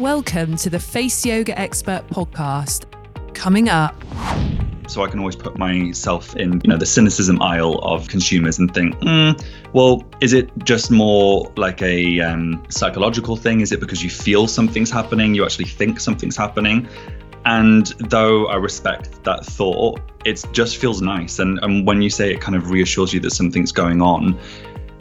Welcome to the Face Yoga Expert podcast. Coming up. So I can always put myself in, you know, the cynicism aisle of consumers and think, mm, well, is it just more like a um, psychological thing? Is it because you feel something's happening, you actually think something's happening? And though I respect that thought, it just feels nice. And, and when you say it kind of reassures you that something's going on,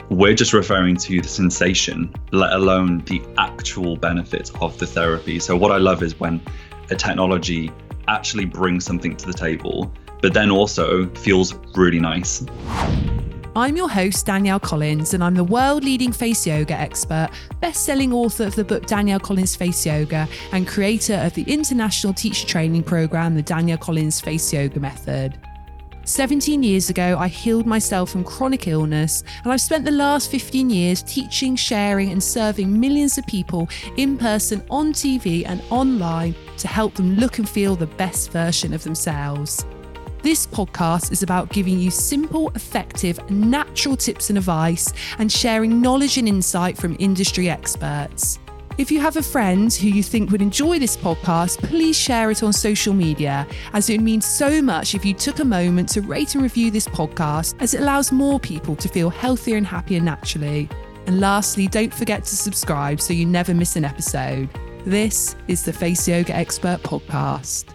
we're just referring to the sensation, let alone the actual benefits of the therapy. So, what I love is when a technology actually brings something to the table, but then also feels really nice. I'm your host, Danielle Collins, and I'm the world leading face yoga expert, best selling author of the book Danielle Collins Face Yoga, and creator of the international teacher training program, the Danielle Collins Face Yoga Method. 17 years ago, I healed myself from chronic illness, and I've spent the last 15 years teaching, sharing, and serving millions of people in person, on TV, and online to help them look and feel the best version of themselves. This podcast is about giving you simple, effective, natural tips and advice and sharing knowledge and insight from industry experts. If you have a friend who you think would enjoy this podcast, please share it on social media, as it means so much if you took a moment to rate and review this podcast, as it allows more people to feel healthier and happier naturally. And lastly, don't forget to subscribe so you never miss an episode. This is the Face Yoga Expert Podcast.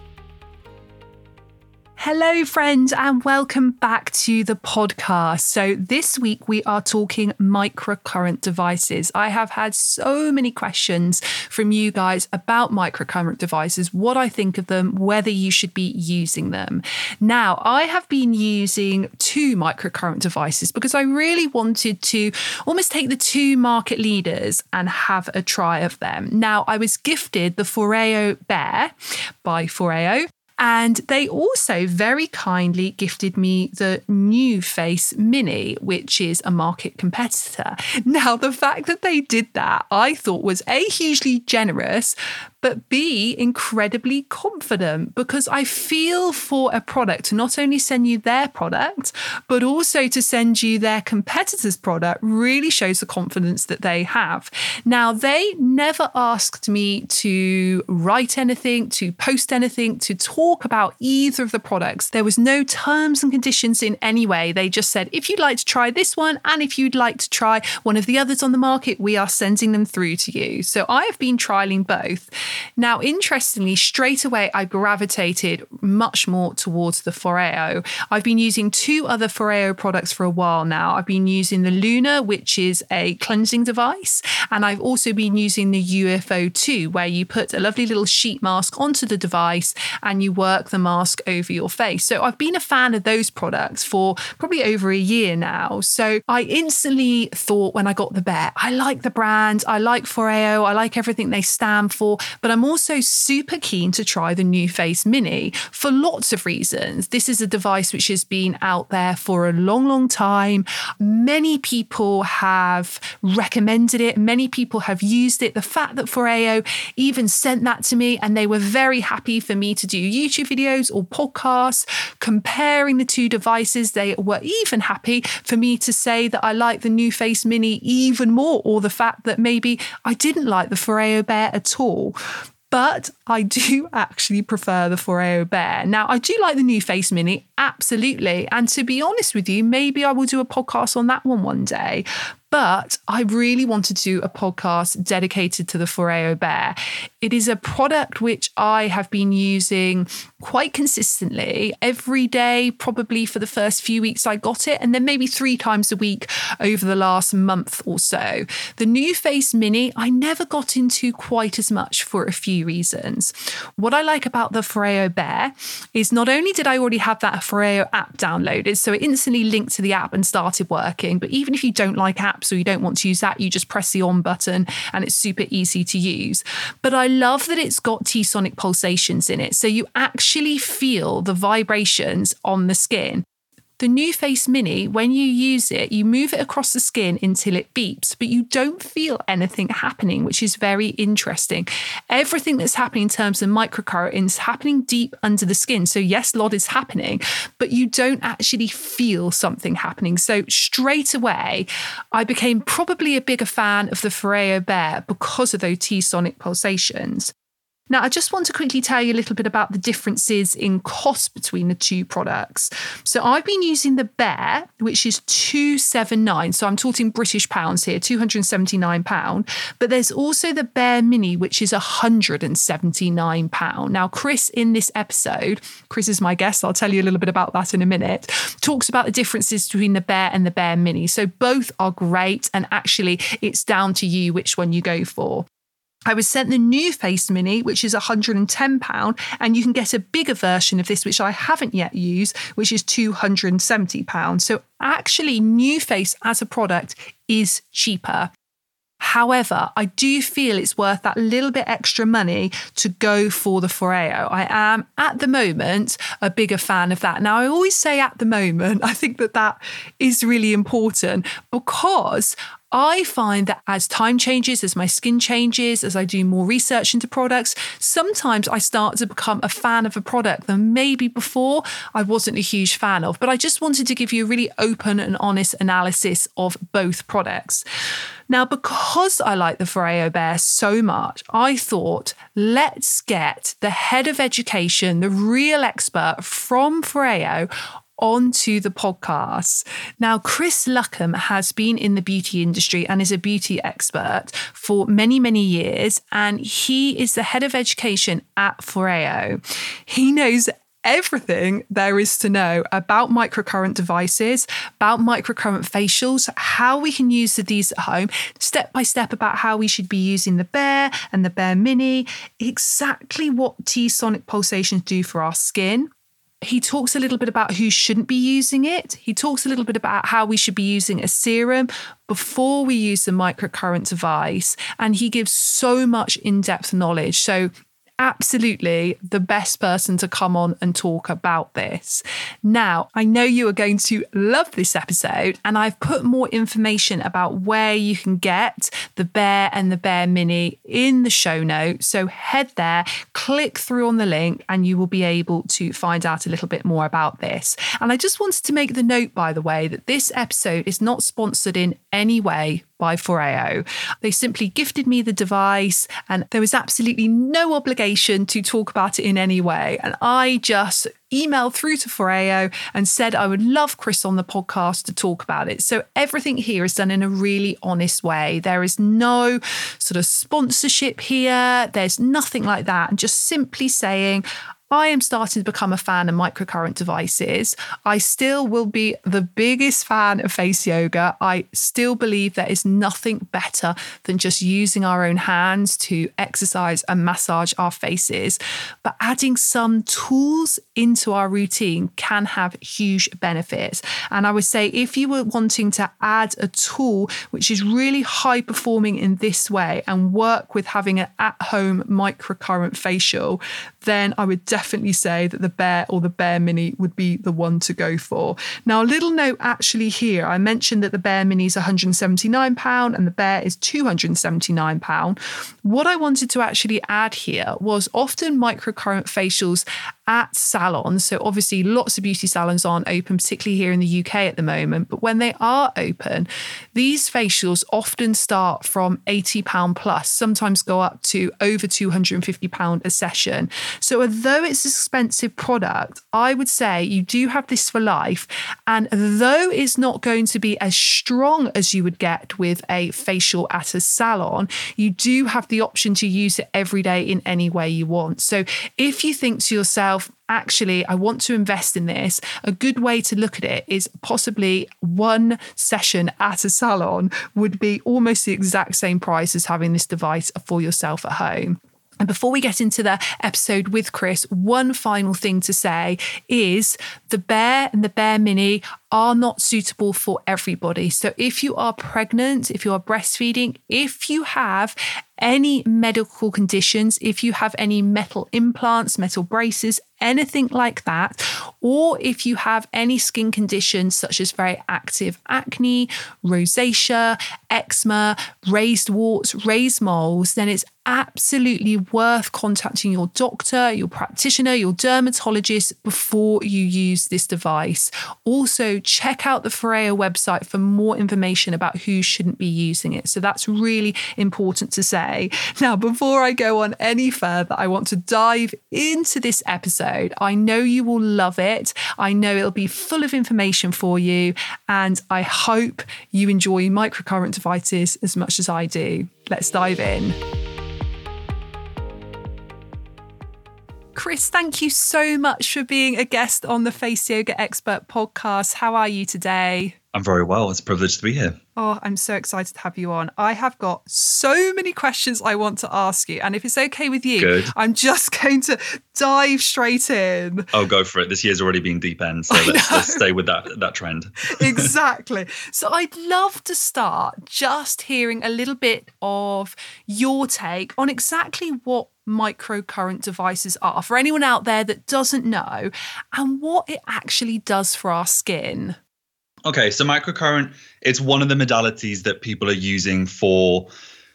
Hello, friends, and welcome back to the podcast. So, this week we are talking microcurrent devices. I have had so many questions from you guys about microcurrent devices, what I think of them, whether you should be using them. Now, I have been using two microcurrent devices because I really wanted to almost take the two market leaders and have a try of them. Now, I was gifted the Foreo Bear by Foreo. And they also very kindly gifted me the NuFace Mini, which is a market competitor. Now, the fact that they did that, I thought was A, hugely generous, but be incredibly confident because I feel for a product to not only send you their product, but also to send you their competitor's product really shows the confidence that they have. Now, they never asked me to write anything, to post anything, to talk about either of the products. There was no terms and conditions in any way. They just said, if you'd like to try this one and if you'd like to try one of the others on the market, we are sending them through to you. So I have been trialing both. Now, interestingly, straight away, I gravitated much more towards the Foreo. I've been using two other Foreo products for a while now. I've been using the Luna, which is a cleansing device, and I've also been using the UFO 2, where you put a lovely little sheet mask onto the device and you work the mask over your face. So I've been a fan of those products for probably over a year now. So I instantly thought when I got the bear, I like the brand, I like Foreo, I like everything they stand for, but I'm also super keen to try the NuFace Mini for lots of reasons. This is a device which has been out there for a long, long time. Many people have recommended it, many people have used it. The fact that Foreo even sent that to me and they were very happy for me to do YouTube videos or podcasts comparing the two devices. They were even happy for me to say that I like the NuFace Mini even more, or the fact that maybe I didn't like the Foreo Bear at all but I do actually prefer the Foreo Bear. Now, I do like the NuFace Mini, absolutely. And to be honest with you, maybe I will do a podcast on that one one day. But I really wanted to do a podcast dedicated to the Foreo Bear. It is a product which I have been using quite consistently every day, probably for the first few weeks I got it, and then maybe three times a week over the last month or so. The NuFace Mini, I never got into quite as much for a few reasons. What I like about the Foreo Bear is not only did I already have that Foreo app downloaded, so it instantly linked to the app and started working, but even if you don't like apps, or you don't want to use that, you just press the on button and it's super easy to use. But I love that it's got T sonic pulsations in it. So you actually feel the vibrations on the skin The NuFace Mini, when you use it, you move it across the skin until it beeps, but you don't feel anything happening, which is very interesting. Everything that's happening in terms of microcurrent is happening deep under the skin. So, yes, a lot is happening, but you don't actually feel something happening. So, straight away, I became probably a bigger fan of the Foreo Bear because of those T sonic pulsations. Now, I just want to quickly tell you a little bit about the differences in cost between the two products. So, I've been using the Bear, which is 279. So, I'm talking British pounds here, 279 pound. But there's also the Bear Mini, which is 179 pound. Now, Chris in this episode, Chris is my guest. I'll tell you a little bit about that in a minute. Talks about the differences between the Bear and the Bear Mini. So, both are great, and actually, it's down to you which one you go for. I was sent the NuFace Mini, which is £110, and you can get a bigger version of this, which I haven't yet used, which is £270. So actually, NuFace as a product is cheaper. However, I do feel it's worth that little bit extra money to go for the Foreo. I am at the moment a bigger fan of that. Now, I always say at the moment, I think that that is really important because I find that as time changes, as my skin changes, as I do more research into products, sometimes I start to become a fan of a product that maybe before I wasn't a huge fan of. But I just wanted to give you a really open and honest analysis of both products. Now, because I like the Foreo Bear so much, I thought let's get the head of education, the real expert from Foreo onto the podcast. Now, Chris Luckham has been in the beauty industry and is a beauty expert for many, many years, and he is the head of education at Foreo. He knows everything there is to know about microcurrent devices, about microcurrent facials, how we can use these at home, step by step about how we should be using the Bear and the Bear Mini, exactly what T sonic pulsations do for our skin he talks a little bit about who shouldn't be using it. He talks a little bit about how we should be using a serum before we use the microcurrent device. And he gives so much in depth knowledge. So absolutely the best person to come on and talk about this. Now, I know you are going to love this episode, and I've put more information about where you can get the Bear and the Bear Mini in the show notes. So head there, click through on the link, and you will be able to find out a little bit more about this. And I just wanted to make the note, by the way, that this episode is not sponsored in any way by Foreo. They simply gifted me the device and there was absolutely no obligation to talk about it in any way. And I just emailed through to Foreo and said I would love Chris on the podcast to talk about it. So everything here is done in a really honest way. There is no sort of sponsorship here. There's nothing like that. And just simply saying, I am starting to become a fan of microcurrent devices. I still will be the biggest fan of face yoga. I still believe there is nothing better than just using our own hands to exercise and massage our faces. But adding some tools into our routine can have huge benefits. And I would say if you were wanting to add a tool which is really high performing in this way and work with having an at home microcurrent facial, then I would definitely say that the Bear or the Bear Mini would be the one to go for. Now, a little note actually here I mentioned that the Bear Mini is £179 and the Bear is £279. What I wanted to actually add here was often microcurrent facials at salons. So, obviously, lots of beauty salons aren't open, particularly here in the UK at the moment. But when they are open, these facials often start from £80 plus, sometimes go up to over £250 a session. So, although it's an expensive product, I would say you do have this for life. And though it's not going to be as strong as you would get with a facial at a salon, you do have the option to use it every day in any way you want. So, if you think to yourself, actually, I want to invest in this, a good way to look at it is possibly one session at a salon would be almost the exact same price as having this device for yourself at home. And before we get into the episode with Chris, one final thing to say is the Bear and the Bear Mini are not suitable for everybody. So if you are pregnant, if you are breastfeeding, if you have any medical conditions, if you have any metal implants, metal braces, anything like that, or if you have any skin conditions such as very active acne, rosacea, eczema, raised warts, raised moles, then it's absolutely worth contacting your doctor, your practitioner, your dermatologist before you use this device. Also, check out the Foreo website for more information about who shouldn't be using it. So that's really important to say. Now, before I go on any further, I want to dive into this episode. I know you will love it. I know it'll be full of information for you, and I hope you enjoy microcurrent devices as much as I do. Let's dive in. Chris, thank you so much for being a guest on the Face Yoga Expert podcast. How are you today? I'm very well. It's a privilege to be here. Oh, I'm so excited to have you on. I have got so many questions I want to ask you. And if it's okay with you, Good. I'm just going to dive straight in. Oh, go for it. This year's already been deep end, so let's, let's stay with that that trend. exactly. So I'd love to start just hearing a little bit of your take on exactly what microcurrent devices are for anyone out there that doesn't know and what it actually does for our skin. Okay, so microcurrent it's one of the modalities that people are using for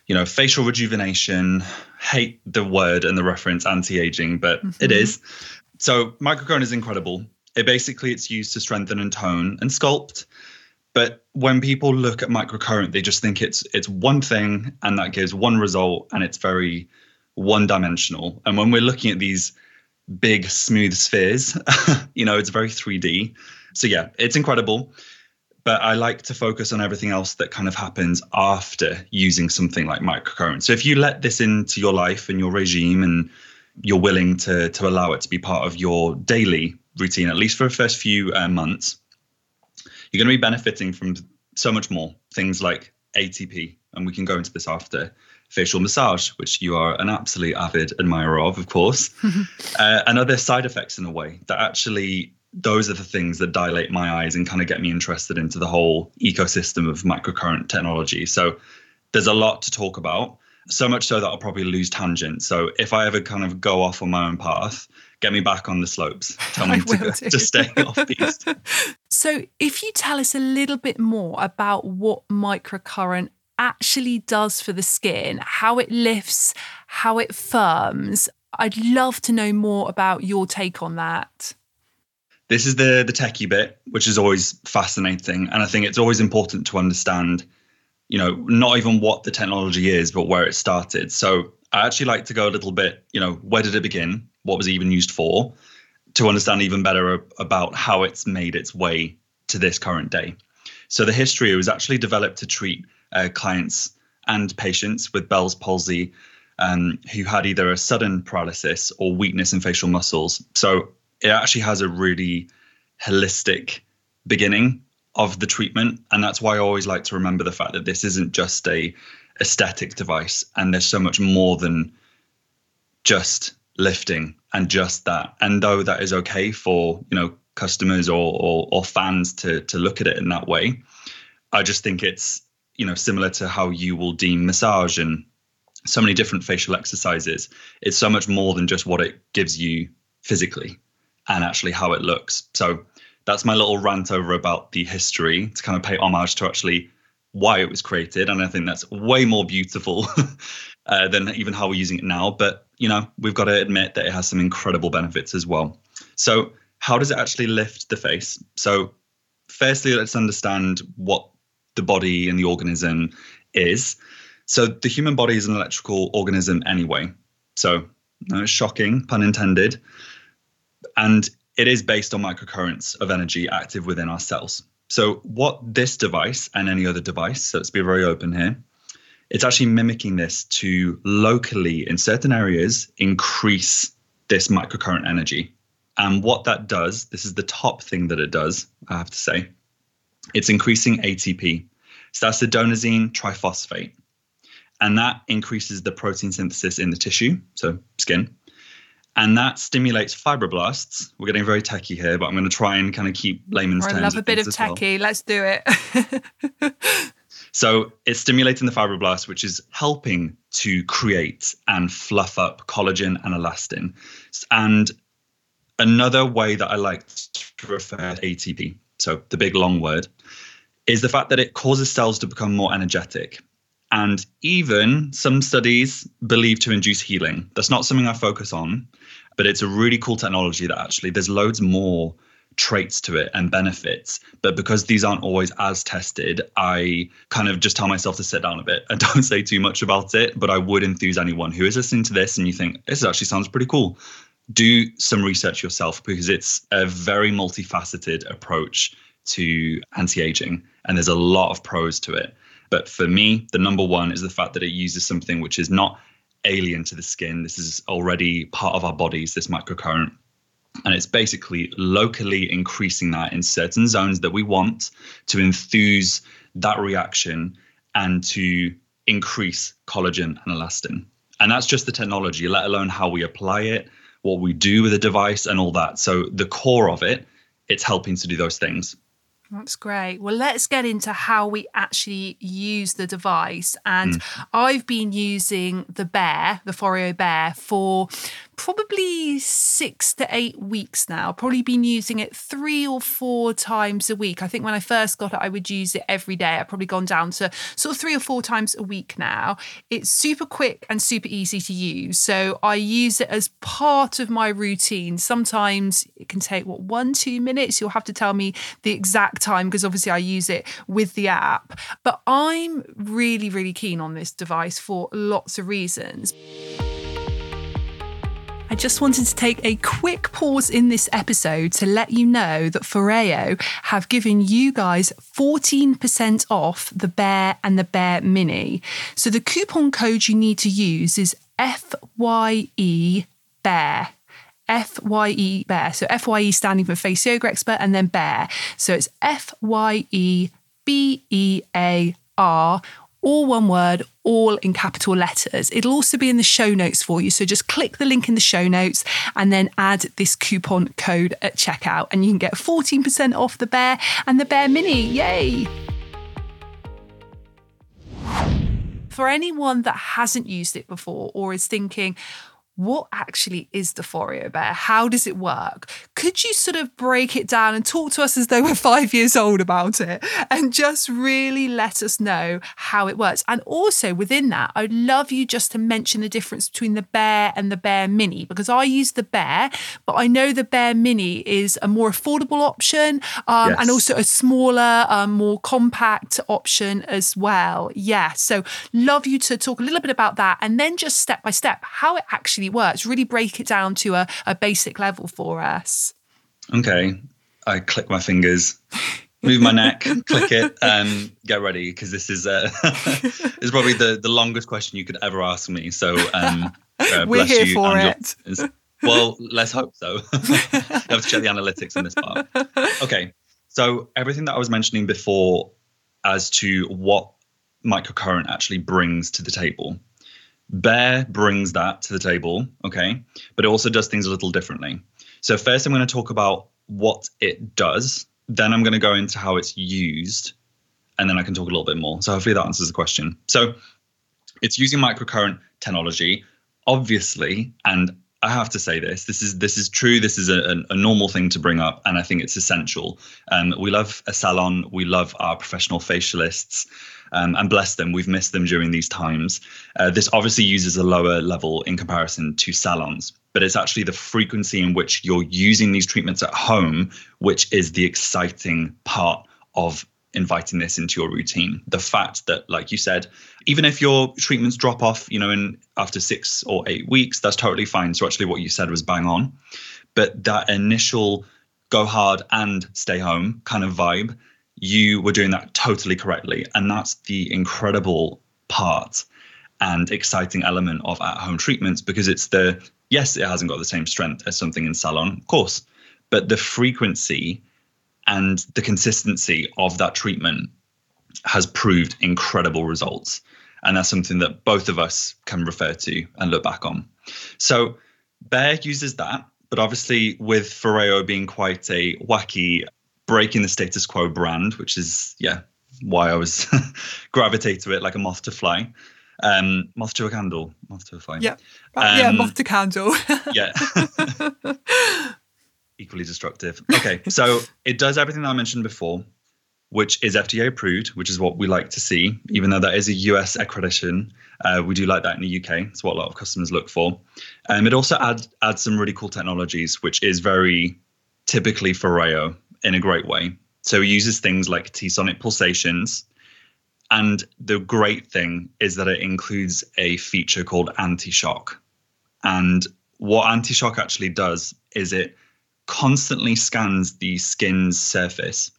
you know facial rejuvenation. Hate the word and the reference anti-aging, but mm-hmm. it is. So microcurrent is incredible. It basically it's used to strengthen and tone and sculpt. But when people look at microcurrent, they just think it's it's one thing and that gives one result and it's very one dimensional. And when we're looking at these big smooth spheres, you know, it's very 3D. So yeah, it's incredible but I like to focus on everything else that kind of happens after using something like microcurrent. So if you let this into your life and your regime and you're willing to to allow it to be part of your daily routine, at least for the first few uh, months, you're going to be benefiting from so much more things like ATP, and we can go into this after facial massage, which you are an absolute avid admirer of, of course, uh, and other side effects in a way that actually those are the things that dilate my eyes and kind of get me interested into the whole ecosystem of microcurrent technology. So there's a lot to talk about, so much so that I'll probably lose tangent. So if I ever kind of go off on my own path, get me back on the slopes. Tell me to, to stay off these. So if you tell us a little bit more about what microcurrent actually does for the skin, how it lifts, how it firms, I'd love to know more about your take on that. This is the the techie bit, which is always fascinating, and I think it's always important to understand, you know, not even what the technology is, but where it started. So I actually like to go a little bit, you know, where did it begin? What was it even used for? To understand even better about how it's made its way to this current day. So the history was actually developed to treat uh, clients and patients with Bell's palsy um, who had either a sudden paralysis or weakness in facial muscles. So it actually has a really holistic beginning of the treatment. And that's why i always like to remember the fact that this isn't just a aesthetic device and there's so much more than just lifting and just that. And though that is okay for you know customers or, or or, fans to to look at it in that way i just think it's you know similar to how you will deem massage and so many different facial exercises it's so much more than just what it gives you physically and actually how it looks. So that's my little rant over about the history to kind of pay homage to actually why it was created. And I think that's way more beautiful uh, than even how we're using it now. But, you know, we've got to admit that it has some incredible benefits as well. So, how does it actually lift the face? So, firstly, let's understand what the body and the organism is. So, the human body is an electrical organism anyway. So, no, shocking, pun intended. And it is based on microcurrents of energy active within our cells. So, what this device and any other device, so let's be very open here, it's actually mimicking this to locally, in certain areas, increase this microcurrent energy. And what that does, this is the top thing that it does, I have to say, it's increasing ATP. So that's adenosine triphosphate. And that increases the protein synthesis in the tissue, so skin and that stimulates fibroblasts. We're getting very techie here, but I'm going to try and kind of keep layman's terms. I love a bit of techie. Well. Let's do it. so it's stimulating the fibroblasts, which is helping to create and fluff up collagen and elastin. And another way that I like to refer to ATP, so the big long word, is the fact that it causes cells to become more energetic and even some studies believe to induce healing. That's not something I focus on, but it's a really cool technology that actually there's loads more traits to it and benefits. But because these aren't always as tested, I kind of just tell myself to sit down a bit and don't say too much about it. But I would enthuse anyone who is listening to this and you think this actually sounds pretty cool. Do some research yourself because it's a very multifaceted approach to anti aging, and there's a lot of pros to it. But for me, the number one is the fact that it uses something which is not alien to the skin. This is already part of our bodies, this microcurrent. And it's basically locally increasing that in certain zones that we want to enthuse that reaction and to increase collagen and elastin. And that's just the technology, let alone how we apply it, what we do with the device, and all that. So the core of it, it's helping to do those things. That's great. Well, let's get into how we actually use the device. And mm. I've been using the Bear, the Foreo Bear, for probably six to eight weeks now. Probably been using it three or four times a week. I think when I first got it, I would use it every day. I've probably gone down to sort of three or four times a week now. It's super quick and super easy to use. So I use it as part of my routine. Sometimes it can take, what, one, two minutes? You'll have to tell me the exact time because obviously I use it with the app. But I'm really, really keen on this device for lots of reasons. I just wanted to take a quick pause in this episode to let you know that Foreo have given you guys 14% off the Bear and the Bear Mini. So the coupon code you need to use is FYE Bear. FYE Bear. So FYE standing for Face Yoga Expert and then Bear. So it's FYE B E A R all one word, all in capital letters. It'll also be in the show notes for you. So just click the link in the show notes and then add this coupon code at checkout, and you can get 14% off the Bear and the Bear Mini. Yay! For anyone that hasn't used it before or is thinking, what actually is the Foreo Bear? How does it work? Could you sort of break it down and talk to us as though we're five years old about it and just really let us know how it works? And also within that, I'd love you just to mention the difference between the Bear and the Bear Mini because I use the Bear, but I know the Bear Mini is a more affordable option um, yes. and also a smaller, um, more compact option as well. Yeah. So love you to talk a little bit about that and then just step by step how it actually works. Really break it down to a, a basic level for us. Okay. I click my fingers, move my neck, click it, and get ready because this is uh, is probably the, the longest question you could ever ask me. So um, uh, we're here for it. Well, let's hope so. you have to check the analytics in this part. Okay. So everything that I was mentioning before as to what microcurrent actually brings to the table Bear brings that to the table, okay, but it also does things a little differently. So, first, I'm going to talk about what it does, then, I'm going to go into how it's used, and then I can talk a little bit more. So, hopefully, that answers the question. So, it's using microcurrent technology, obviously, and I have to say this. This is this is true. This is a, a, normal thing to bring up, and I think it's essential. Um, we love a salon. We love our professional facialists um, and bless them. We've missed them during these times. Uh, this obviously uses a lower level in comparison to salons, but it's actually the frequency in which you're using these treatments at home, which is the exciting part of inviting this into your routine. The fact that, like you said, even if your treatments drop off, you know, in after six or eight weeks, that's totally fine. So actually, what you said was bang on. But that initial go hard and stay home kind of vibe you were doing that totally correctly. And that's the incredible part and exciting element of at home treatments because it's the, yes, it hasn't got the same strength as something in salon, of course, but the frequency and the consistency of that treatment has proved incredible results. And that's something that both of us can refer to and look back on. So, Bear uses that, but obviously with Foreo being quite a wacky, breaking the status quo brand, which is yeah why I was gravitate to it like a moth to fly. Um, moth to a candle, moth to a fly. Yeah, um, yeah, moth to candle. yeah. Equally destructive. Okay, so it does everything that I mentioned before, which is FDA approved, which is what we like to see. Even though that is a US accreditation, uh, we do like that in the UK. It's what a lot of customers look for. Um, it also adds adds some really cool technologies, which is very typically Foreo in a great way. So it uses things like T-sonic pulsations. And the great thing is that it includes a feature called anti-shock. And what anti-shock actually does is it constantly scans the skin's surface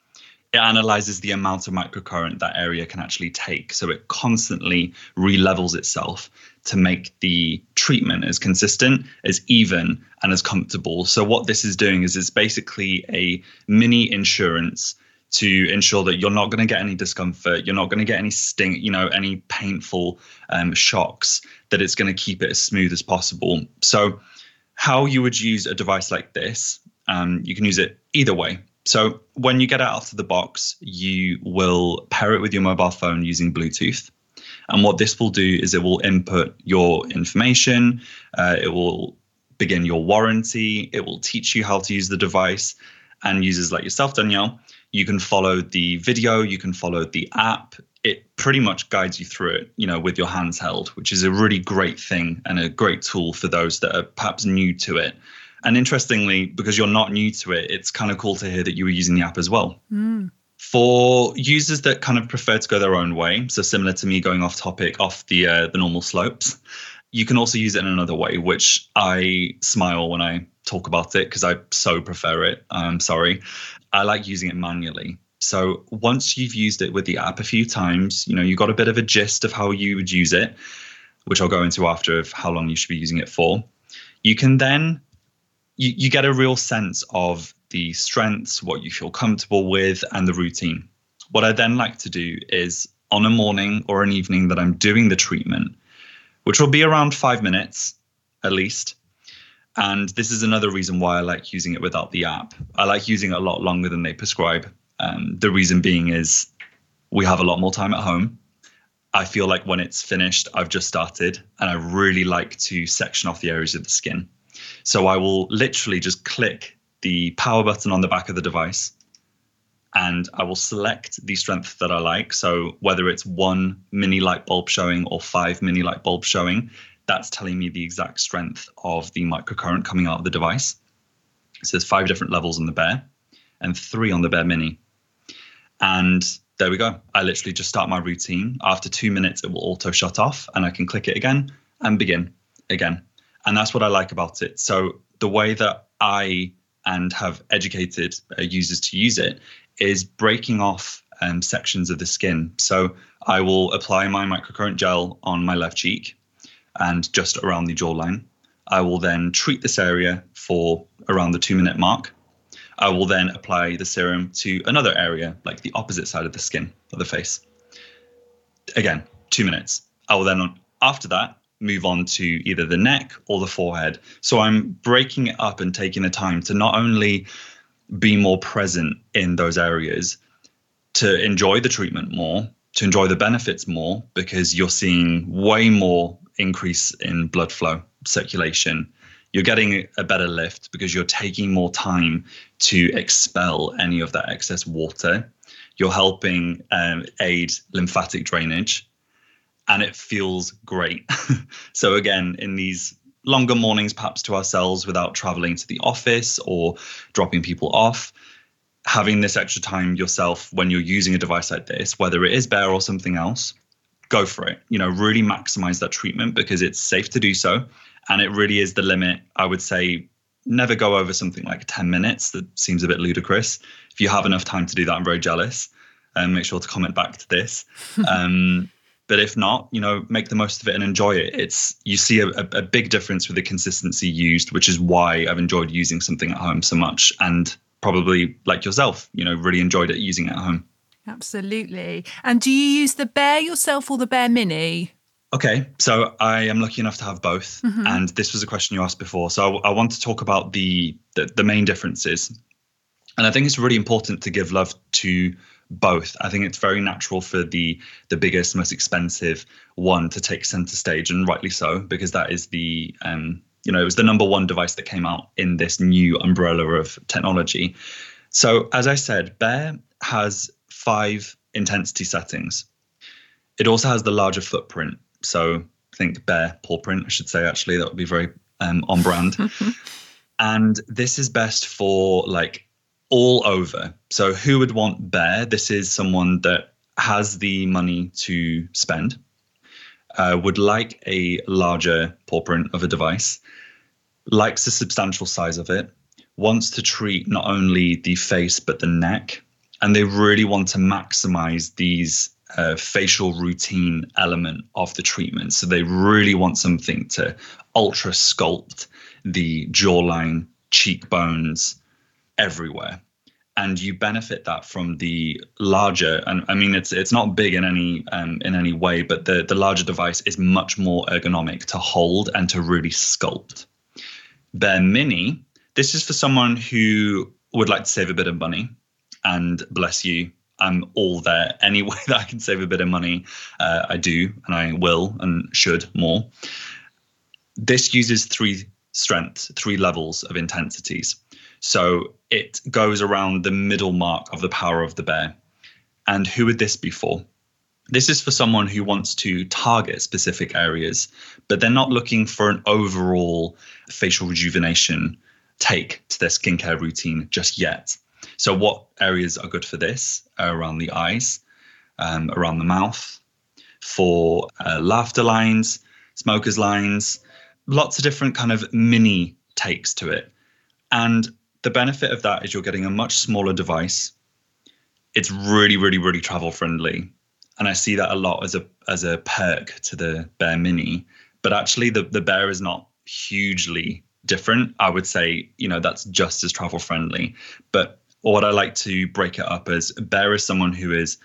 it analyzes the amount of microcurrent that area can actually take. So it constantly relevels itself to make the treatment as consistent, as even, and as comfortable. So what this is doing is it's basically a mini insurance to ensure that you're not going to get any discomfort, you're not going to get any sting, you know, any painful um, shocks. That it's going to keep it as smooth as possible. So, how you would use a device like this, um, you can use it either way. So when you get out of the box, you will pair it with your mobile phone using Bluetooth. And what this will do is it will input your information, uh, it will begin your warranty, it will teach you how to use the device. And users like yourself, Danielle, you can follow the video, you can follow the app. It pretty much guides you through it, you know, with your hands held, which is a really great thing and a great tool for those that are perhaps new to it. And interestingly, because you're not new to it, it's kind of cool to hear that you were using the app as well. Mm. For users that kind of prefer to go their own way, so similar to me going off topic, off the uh, the normal slopes, you can also use it in another way, which I smile when I talk about it because I so prefer it. I'm sorry. I like using it manually. So once you've used it with the app a few times, you know, you got a bit of a gist of how you would use it, which I'll go into after of how long you should be using it for. You can then you, you get a real sense of the strengths, what you feel comfortable with, and the routine. What I then like to do is on a morning or an evening that I'm doing the treatment, which will be around five minutes at least. And this is another reason why I like using it without the app. I like using it a lot longer than they prescribe. Um, the reason being is we have a lot more time at home. I feel like when it's finished, I've just started, and I really like to section off the areas of the skin. So I will literally just click the power button on the back of the device and I will select the strength that I like. So whether it's one mini light bulb showing or five mini light bulbs showing, that's telling me the exact strength of the microcurrent coming out of the device. So there's five different levels on the Bear and three on the Bear Mini. And there we go. I literally just start my routine. After two minutes, it will auto shut off and I can click it again and begin again and that's what I like about it. So the way that I and have educated uh, users to use it is breaking off um, sections of the skin. So I will apply my microcurrent gel on my left cheek and just around the jawline. I will then treat this area for around the two minute mark. I will then apply the serum to another area, like the opposite side of the skin of the face. Again, two minutes. I will then, after that, move on to either the neck or the forehead. So I'm breaking it up and taking the time to not only be more present in those areas, to enjoy the treatment more, to enjoy the benefits more, because you're seeing way more increase in blood flow, circulation. You're getting a better lift because you're taking more time to expel any of that excess water. You're helping um, aid lymphatic drainage and it feels great. so again, in these longer mornings, perhaps to ourselves without traveling to the office or dropping people off, having this extra time yourself when you're using a device like this, whether it is Bear or something else, go for it. You know, really maximize that treatment because it's safe to do so. And it really is the limit. I would say never go over something like 10 minutes. That seems a bit ludicrous. If you have enough time to do that, I'm very jealous. And um, make sure to comment back to this. Um, but if not, you know, make the most of it and enjoy it. It's you see a, a big difference with the consistency used, which is why I've enjoyed using something at home so much, and probably like yourself, you know, really enjoyed it using it at home. Absolutely. And do you use the Bear yourself or the Bear Mini? Okay, so I am lucky enough to have both, mm-hmm. and this was a question you asked before. So I, I want to talk about the, the the main differences, and I think it's really important to give love to both. I think it's very natural for the the biggest, most expensive one to take center stage, and rightly so, because that is the um, you know it was the number one device that came out in this new umbrella of technology. So as I said, Bear has five intensity settings. It also has the larger footprint. So I think Bear paw print, I should say. Actually, that would be very um, on brand. and this is best for like all over. So, who would want Bear? This is someone that has the money to spend, uh, would like a larger paw print of a device, likes the substantial size of it, wants to treat not only the face but the neck, and they really want to maximize these uh, facial routine element of the treatment. So they really want something to ultra sculpt the jawline, cheekbones, everywhere. And you benefit that from the larger and i mean it's it's not big in any um, in any way but the the larger device is much more ergonomic to hold and to really sculpt. Bear Mini this is for someone who would like to save a bit of money. And bless you i'm all there any way that i can save a bit of money. Uh, i do and i will and should more. This uses three strengths three levels of intensities so it goes around the middle mark of the power of the bear. And who would this be for? This is for someone who wants to target specific areas, but they're not looking for an overall facial rejuvenation take to their skincare routine just yet. So, what areas are good for this? around the eyes, um, around the mouth, for uh, laughter lines, smokers lines, lots of different kind of mini takes to it. And the benefit of that is you're getting a much smaller device. It's really, really, really travel friendly. And I see that a lot as a as a perk to the Bear Mini. But actually the, the Bear is not hugely different. I would say, you know, that's just as travel friendly. But what I like to break it up as Bear is someone who is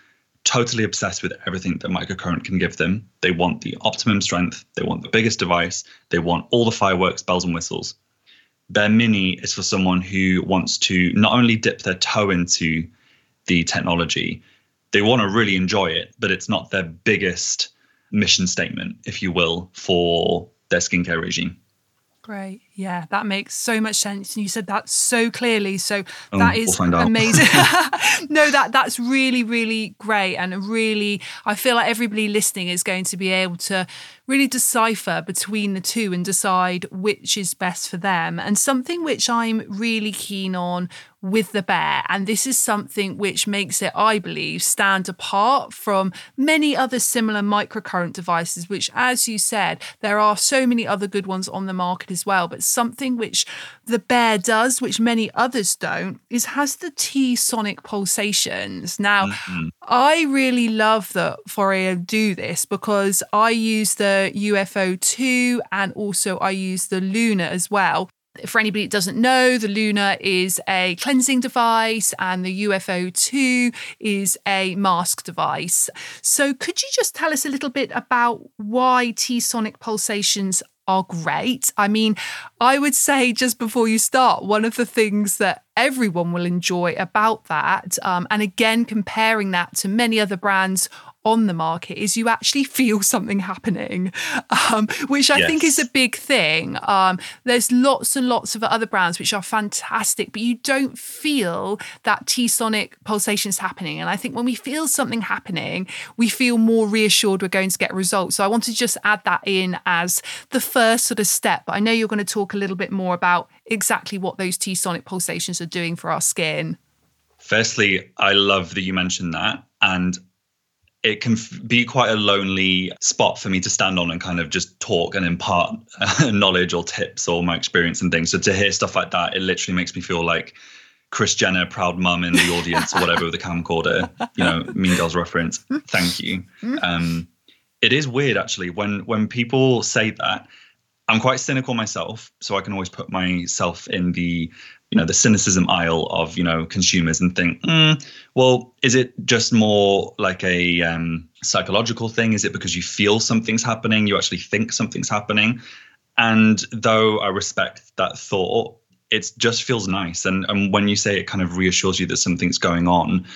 totally obsessed with everything that microcurrent can give them. They want the optimum strength, they want the biggest device, they want all the fireworks, bells and whistles. Bear Mini is for someone who wants to not only dip their toe into the technology, they want to really enjoy it, but it's not their biggest mission statement, if you will, for their skincare regime. Great. Yeah, that makes so much sense. And you said that so clearly. So oh, that is we'll amazing. no, that that's really, really great. And really I feel like everybody listening is going to be able to really decipher between the two and decide which is best for them. And something which I'm really keen on with the bear, and this is something which makes it, I believe, stand apart from many other similar microcurrent devices, which, as you said, there are so many other good ones on the market as well. But something which the bear does, which many others don't, is has the T sonic pulsations. Now, mm-hmm. I really love that Foreo do this because I use the UFO 2 and also I use the Luna as well. For anybody that doesn't know, the Luna is a cleansing device and the UFO 2 is a mask device. So, could you just tell us a little bit about why T sonic pulsations are great. I mean, I would say just before you start, one of the things that everyone will enjoy about that, um, and again, comparing that to many other brands on the market is you actually feel something happening, um, which I yes. think is a big thing. Um, there's lots and lots of other brands which are fantastic, but you don't feel that T sonic pulsations happening. And I think when we feel something happening, we feel more reassured we're going to get results. So I want to just add that in as the first sort of step. But I know you're going to talk a little bit more about exactly what those T sonic pulsations are doing for our skin. Firstly, I love that you mentioned that. And it can f- be quite a lonely spot for me to stand on and kind of just talk and impart knowledge or tips or my experience and things. So to hear stuff like that, it literally makes me feel like Kris Jenner, proud mum in the audience or whatever with the camcorder, you know, Mean Girls reference. Thank you. Um, it is weird actually when when people say that. I'm quite cynical myself, so I can always put myself in the you know the cynicism aisle of you know consumers and think, mm, well, is it just more like a um, psychological thing? Is it because you feel something's happening, you actually think something's happening? And though I respect that thought, it just feels nice. And and when you say it kind of reassures you that something's going on,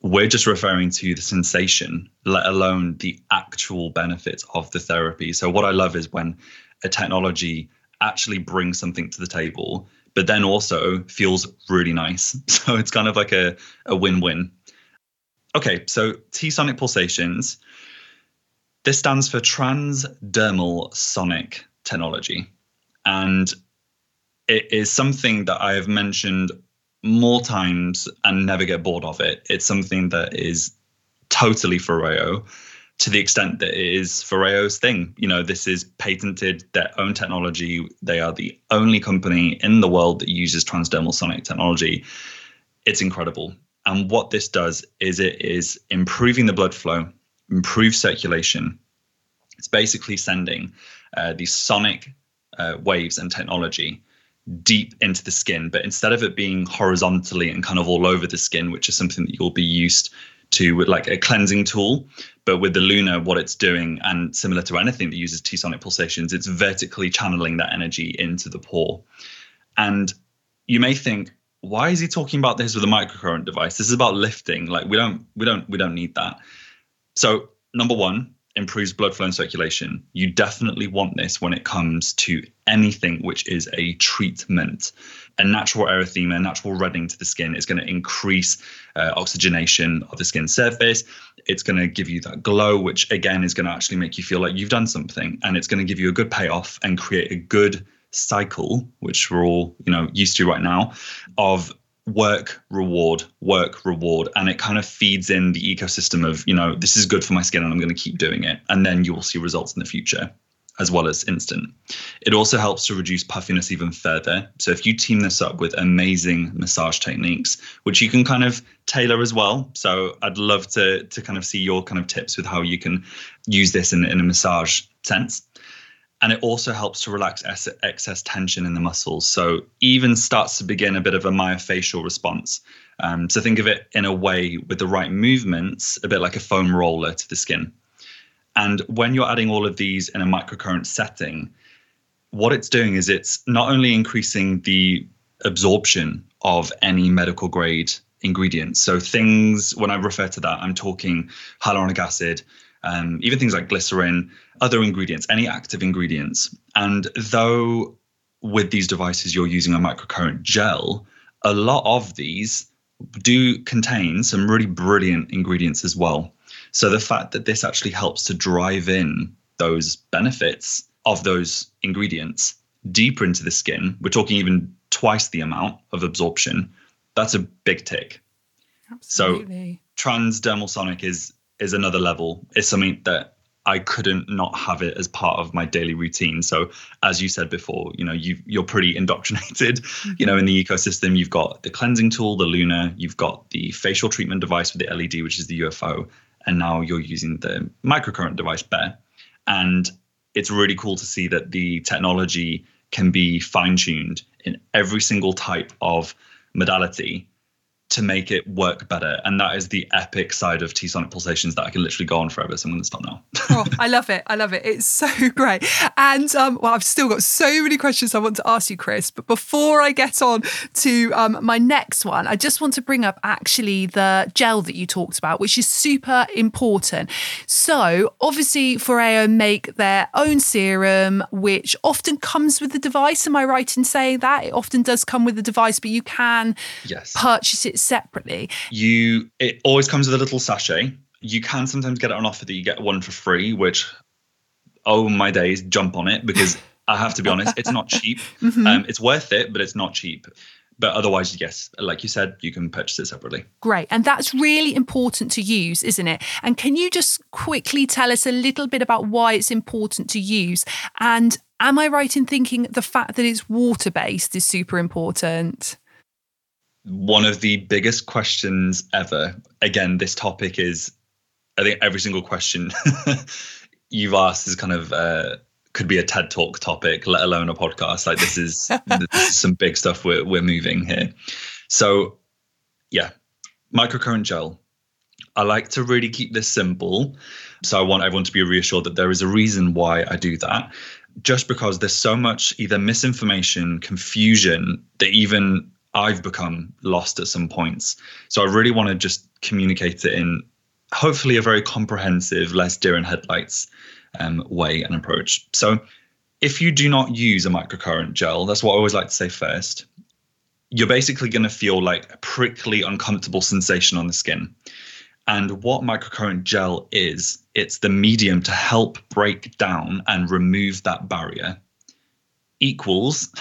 we're just referring to the sensation, let alone the actual benefits of the therapy. So what I love is when a technology actually brings something to the table, but then also feels really nice. So it's kind of like a, a win-win. Okay, so T-sonic pulsations. This stands for transdermal sonic technology. And it is something that I have mentioned more times and never get bored of it. It's something that is totally Foreo to the extent that it is Foreo's thing. You know, this is patented their own technology. They are the only company in the world that uses transdermal sonic technology. It's incredible. And what this does is it is improving the blood flow, improve circulation. It's basically sending uh, these sonic uh, waves and technology deep into the skin, but instead of it being horizontally and kind of all over the skin, which is something that you'll be used to with like a cleansing tool, but with the Luna, what it's doing, and similar to anything that uses T-sonic pulsations, it's vertically channeling that energy into the pore. And you may think, why is he talking about this with a microcurrent device? This is about lifting. Like we don't, we don't, we don't need that. So number one, improves blood flow and circulation. You definitely want this when it comes to anything which is a treatment. A natural erythema, natural reddening to the skin is going to increase uh, oxygenation of the skin surface. It's going to give you that glow, which again is going to actually make you feel like you've done something, and it's going to give you a good payoff and create a good cycle, which we're all you know used to right now, of work reward work reward. And it kind of feeds in the ecosystem of you know this is good for my skin and i'm going to keep doing it. And then you will see results in the future as well as instant. It also helps to reduce puffiness even further. So if you team this up with amazing massage techniques which you can kind of tailor as well. So i'd love to to kind of see your kind of tips with how you can use this in, in a massage sense and it also helps to relax excess tension in the muscles. So even starts to begin a bit of a myofascial response. Um, so think of it in a way with the right movements, a bit like a foam roller to the skin. And when you're adding all of these in a microcurrent setting, what it's doing is it's not only increasing the absorption of any medical grade ingredients. So things, when I refer to that, I'm talking hyaluronic acid, um, even things like glycerin, other ingredients, any active ingredients. And though with these devices you're using a microcurrent gel, a lot of these do contain some really brilliant ingredients as well. So the fact that this actually helps to drive in those benefits of those ingredients deeper into the skin, we're talking even twice the amount of absorption. That's a big tick. Absolutely. So transdermal sonic is is another level. It's something that I couldn't not have it as part of my daily routine. So, as you said before, you know, you you're pretty indoctrinated. You know, in the ecosystem, you've got the cleansing tool, the Luna, you've got the facial treatment device with the LED, which is the UFO, and now you're using the microcurrent device, Bear. And it's really cool to see that the technology can be fine tuned in every single type of modality to make it work better. And that is the epic side of T Sonic Pulsations that I can literally go on forever. So I'm going to stop now. oh, I love it. I love it. It's so great. And um, well, I've still got so many questions I want to ask you, Chris. But before I get on to um, my next one, I just want to bring up actually the gel that you talked about, which is super important. So obviously, Foreo make their own serum, which often comes with the device. Am I right in saying that? It often does come with the device, but you can yes. purchase it separately. You it always comes with a little sachet. You can sometimes get it on offer that you get one for free, which oh my days, jump on it because I have to be honest, it's not cheap. Mm-hmm. Um, it's worth it, but it's not cheap. But otherwise, yes, like you said, you can purchase it separately. Great. And that's really important to use, isn't it? And can you just quickly tell us a little bit about why it's important to use? And am I right in thinking the fact that it's water based is super important? One of the biggest questions ever. Again, this topic is, I think every single question you've asked is kind of uh, could be a TED talk topic, let alone a podcast. Like this is, this is some big stuff we're we're moving here. So yeah, microcurrent gel. I like to really keep this simple. So I want everyone to be reassured that there is a reason why I do that. Just because there's so much either misinformation, confusion that even I've become lost at some points. So I really want to just communicate it in hopefully a very comprehensive, less deer in headlights um, way and approach. So if you do not use a microcurrent gel, that's what I always like to say first, you're basically going to feel like a prickly, uncomfortable sensation on the skin. And what microcurrent gel is, it's the medium to help break down and remove that barrier, equals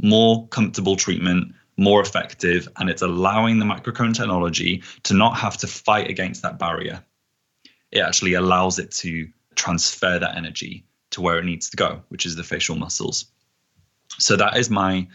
more comfortable treatment, more effective, and it's allowing the microcurrent technology to not have to fight against that barrier. It actually allows it to transfer that energy to where it needs to go, which is the facial muscles. So that is my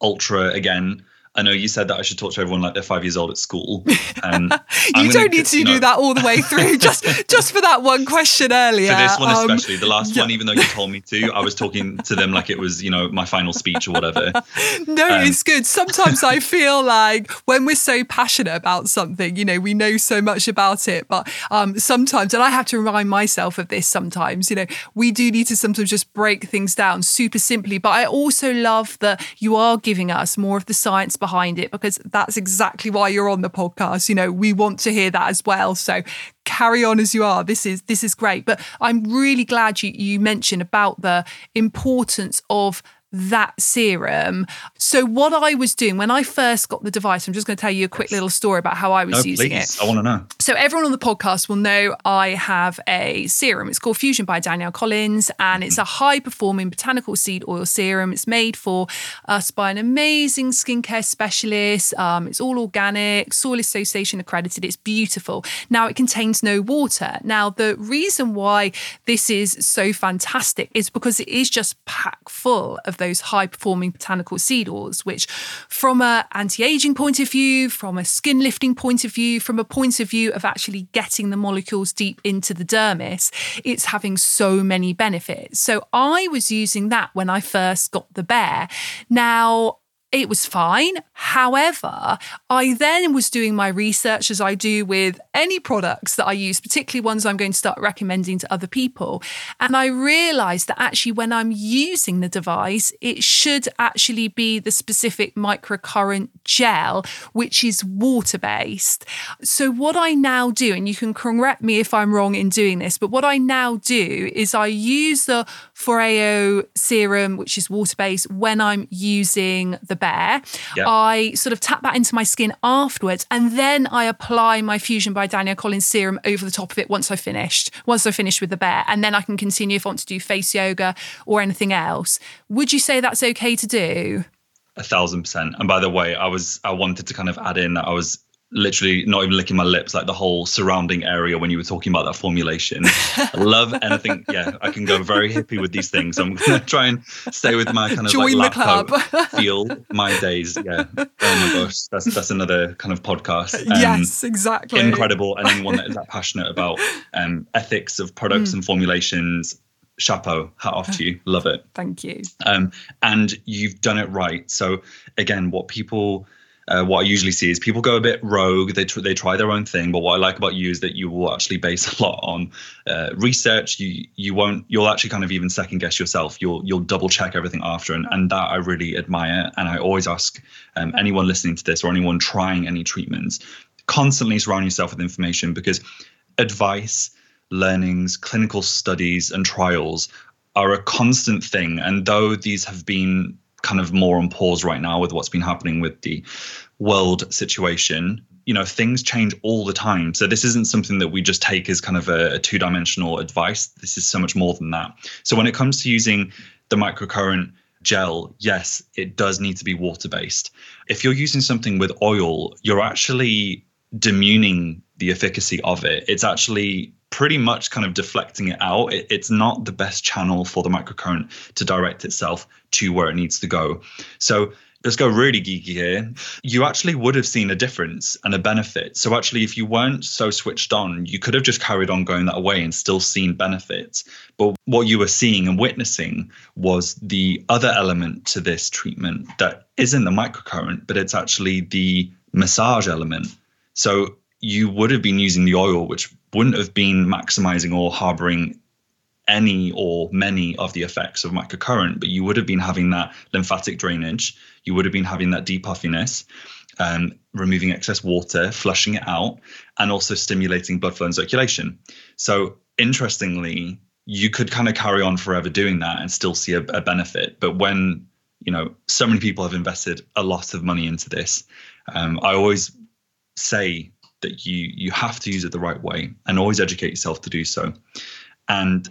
ultra again I know you said that I should talk to everyone like they're five years old at school. Um, you don't need to know, do that all the way through. just just for that one question earlier. For this one um, especially, the last yeah. one, even though you told me to, I was talking to them like it was, you know, my final speech or whatever. no, um, it's good. Sometimes I feel like when we're so passionate about something, you know, we know so much about it, but um, sometimes, and I have to remind myself of this sometimes, you know, we do need to sometimes just break things down super simply. But I also love that you are giving us more of the science behind it because that's exactly why you're on the podcast. You know, we want to hear that as well. So carry on as you are. This is this is great. But I'm really glad you you mentioned about the importance of that serum. So what I was doing when I first got the device, I'm just going to tell you a quick little story about how I was no, using please. it. I want to know. So everyone on the podcast will know I have a serum. It's called Fusion by Danielle Collins, and it's a mm-hmm. high performing botanical seed oil serum. It's made for us by an amazing skincare specialist. Um, it's all organic, Soil Association accredited. It's beautiful. Now it contains no water. Now the reason why this is so fantastic is because it is just packed full of those high performing botanical seed oils, which, from a anti-aging point of view, from a skin lifting point of view, from a point of view of actually getting the molecules deep into the dermis, it's having so many benefits. So I was using that when I first got the bear. Now it was fine. However, I then was doing my research as I do with any products that I use, particularly ones I'm going to start recommending to other people. And I realized that actually, when I'm using the device, it should actually be the specific microcurrent gel, which is water based. So, what I now do, and you can correct me if I'm wrong in doing this, but what I now do is I use the Foreo serum, which is water based, when I'm using the Bear. Yep. I sort of tap that into my skin afterwards, and then I apply my Fusion by Danielle Collins serum over the top of it once I've finished, once I've finished with the Bear, and then I can continue if I want to do face yoga or anything else. Would you say that's okay to do? A thousand percent. And by the way, I was I wanted to kind of add in that I was literally not even licking my lips, like the whole surrounding area when you were talking about that formulation. I love anything. Yeah, I can go very hippie with these things. I'm gonna try and stay with my kind of Join like the club. feel my days. Yeah. Oh my gosh, that's that's another kind of podcast. Um, yes, exactly. Incredible, and anyone that is that passionate about um, ethics of products mm. and formulations. Chapeau, hat off to you. Love it. Thank you. Um, and you've done it right. So again, what people uh, what I usually see is people go a bit rogue. They tr- they try their own thing. But what I like about you is that you will actually base a lot on uh, research. You you won't. You'll actually kind of even second guess yourself. You'll you'll double check everything after, and and that I really admire. And I always ask um, anyone listening to this or anyone trying any treatments, constantly surround yourself with information because advice, learnings, clinical studies, and trials are a constant thing. And though these have been kind of more on pause right now with what's been happening with the world situation. You know things change all the time. So this isn't something that we just take as kind of a, a two-dimensional advice. This is so much more than that. So when it comes to using the microcurrent gel yes it does need to be water based if you're using something with oil you're actually demuning the efficacy of it it's actually pretty much kind of deflecting it out. It, it's not the best channel for the microcurrent to direct itself to where it needs to go. So let's go really geeky here. You actually would have seen a difference and a benefit. So actually, if you weren't so switched on, you could have just carried on going that way and still seen benefits. But what you were seeing and witnessing was the other element to this treatment that isn't the microcurrent, but it's actually the massage element. So you would have been using the oil, which wouldn't have been maximizing or harboring any or many of the effects of microcurrent, but you would have been having that lymphatic drainage, you would have been having that depuffiness, um, removing excess water, flushing it out, and also stimulating blood flow and circulation. So, interestingly, you could kind of carry on forever doing that and still see a, a benefit. But when you know so many people have invested a lot of money into this, um, I always say that you you have to use it the right way and always educate yourself to do so. And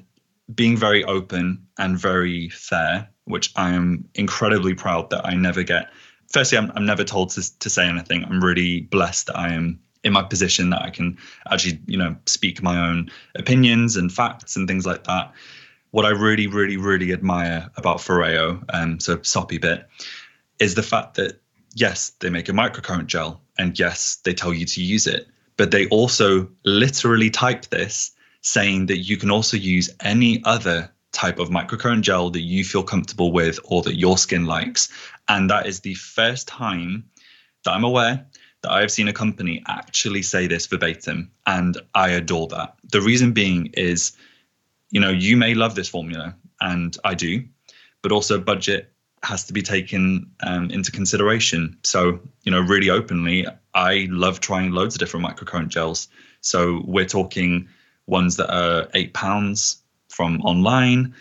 being very open and very fair, which I am incredibly proud that I never get. Firstly, I'm, I'm never told to, to say anything. I'm really blessed that I am in my position that I can actually, you know, speak my own opinions and facts and things like that. What I really, really, really admire about Foreo, um, so soppy bit, is the fact that yes, they make a microcurrent gel, and yes, they tell you to use it, but they also literally type this saying that you can also use any other type of microcurrent gel that you feel comfortable with or that your skin likes. And that is the first time that I'm aware that I've seen a company actually say this verbatim. And I adore that. The reason being is, you know, you may love this formula, and I do, but also budget has to be taken um, into consideration. So, you know, really openly, I love trying loads of different microcurrent gels. So we're talking ones that are eight pounds from online,